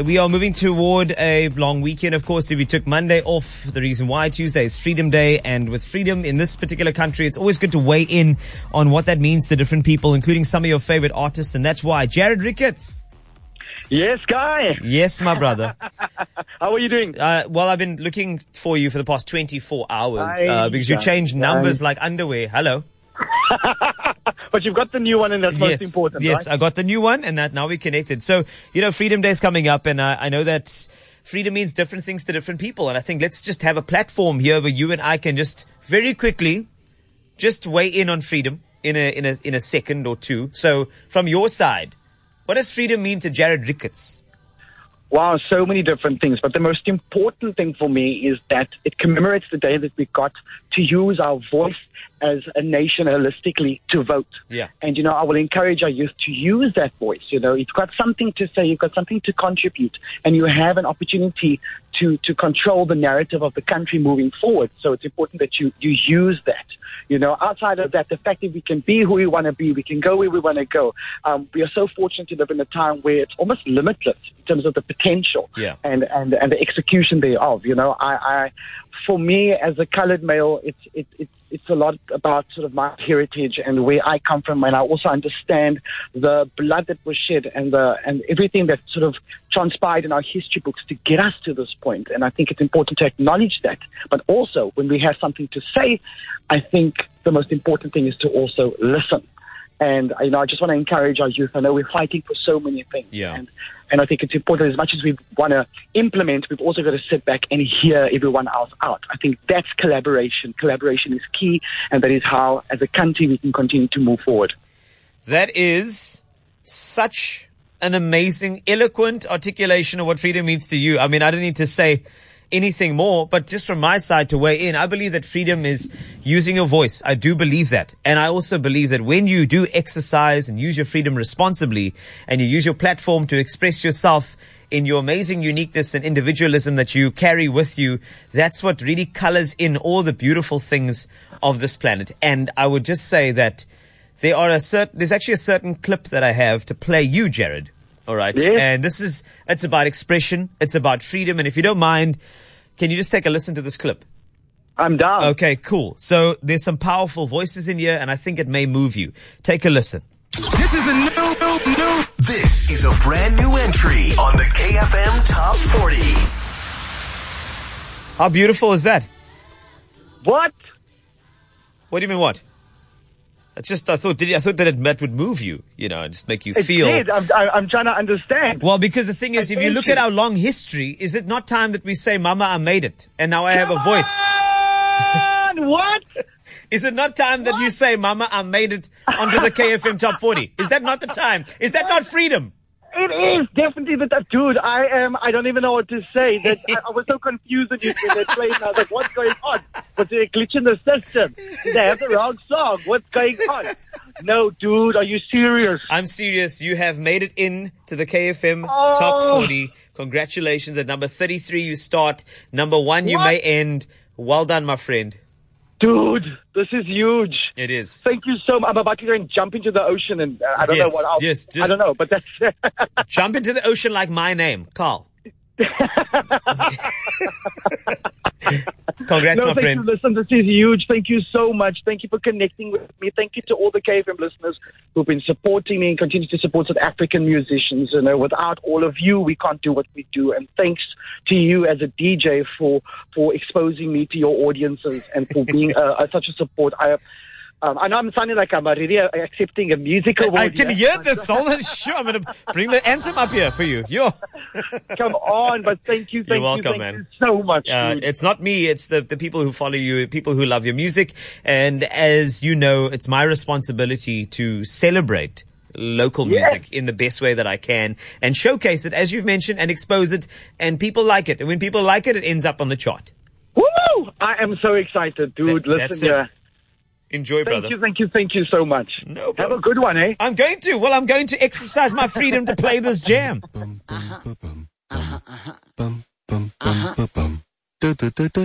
We are moving toward a long weekend. Of course, if you took Monday off, the reason why Tuesday is Freedom Day. And with freedom in this particular country, it's always good to weigh in on what that means to different people, including some of your favorite artists. And that's why Jarrad Ricketts. Yes, Guy. Yes, my brother. How are you doing? Uh, well, I've been looking for you for the past 24 hours uh, because you changed numbers like underwear. Hello. But you've got the new one, and that's most important, Yes, right? I got the new one, and that now we're connected. So you know, Freedom Day is coming up, and I, I know that freedom means different things to different people. And I think let's just have a platform here where you and I can just very quickly just weigh in on freedom in a in a in a second or two. So from your side, what does freedom mean to Jarrad Ricketts? Wow, so many different things. But the most important thing for me is that it commemorates the day that we got to use our voice as a nation holistically to vote. Yeah. And, you know, I will encourage our youth to use that voice. You know, it's got something to say, you've got something to contribute, and you have an opportunity to, to control the narrative of the country moving forward. So it's important that you, you use that. You know, outside of that, the fact that we can be who we want to be, we can go where we want to go. Um, we are so fortunate to live in a time where it's almost limitless in terms of the potential Yeah. and, and, and the execution thereof. You know, I, I, for me as a colored male, it's, it, it's, it's a lot about sort of my heritage and where I come from, and I also understand the blood that was shed and the and everything that sort of transpired in our history books to get us to this point. And I think it's important to acknowledge that. But also, when we have something to say, I think the most important thing is to also listen. And you know, I just want to encourage our youth. I know we're fighting for so many things, Yeah. and and I think it's important as much as we want to implement, we've also got to sit back and hear everyone else out. I think that's collaboration. Collaboration is key, and that is how, as a country, we can continue to move forward. That is such an amazing, eloquent articulation of what freedom means to you. I mean, I don't need to say anything more, but just from my side to weigh in, I believe that freedom is using your voice. I do believe that. And I also believe that when you do exercise and use your freedom responsibly and you use your platform to express yourself in your amazing uniqueness and individualism that you carry with you, that's what really colors in all the beautiful things of this planet. And I would just say that there are a certain, there's actually a certain clip that I have to play you, Jarrad. All right. Yes. And this is, it's about expression. It's about freedom. And if you don't mind, can you just take a listen to this clip? I'm down. Okay, cool. So there's some powerful voices in here and I think it may move you. Take a listen. This is a new, new, new. This is a brand new entry on the KFM Top 40. How beautiful is that? What? What do you mean what? It's just, I thought, did you, I thought that it, that would move you, you know, and just make you It feel. did. I'm, I- I'm trying to understand. Well, because the thing is, if you look you. at our long history, is it not time that we say, Mama, I made it, and now I have a voice? On, what? Is it not time that you say, Mama, I made it onto the KFM Top 40? Is that not the time? Is that not freedom? It is definitely the that dude. I am. I don't even know what to say. That I, I was so confused when you when they played. and I was like, "What's going on? Was there a glitch in the system? Did they have the wrong song? What's going on?" No, dude. Are you serious? I'm serious. You have made it in to the KFM Oh. Top 40. Congratulations. At number 33, you start. Number one, you What? may end. Well done, my friend. Dude, this is huge. It is. Thank you so much. I'm about to go and jump into the ocean, and uh, I don't Yes, know what else. yes, I don't know, but that's. Jump into the ocean like my name, Carl. Congrats, no, my thank friend. you. Listen, this is huge. Thank you so much. Thank you for connecting with me. Thank you to all the KFM listeners who've been supporting me and continue to support South African musicians. You know, without all of you, we can't do what we do. And thanks to you as a DJ for for exposing me to your audiences and for being uh, uh, such a support. I. Um, I know I'm sounding like I'm already uh, accepting a musical award. I can here. hear. Hold on. Sure, I'm going to bring the anthem up here for you. Yo. Come on, but thank you, thank welcome, you, thank man. you so much. Uh, it's not me. It's the, the people who follow you, people who love your music. And as you know, it's my responsibility to celebrate local Yeah. music in the best way that I can and showcase it, as you've mentioned, and expose it. And people like it. And when people like it, it ends up on the chart. Woo! I am so excited, dude. That- Listen it. Here. Enjoy, Thank brother. you, thank you, thank you so much. No Have a good one, eh? I'm going to. Well, I'm going to exercise my freedom to play this jam.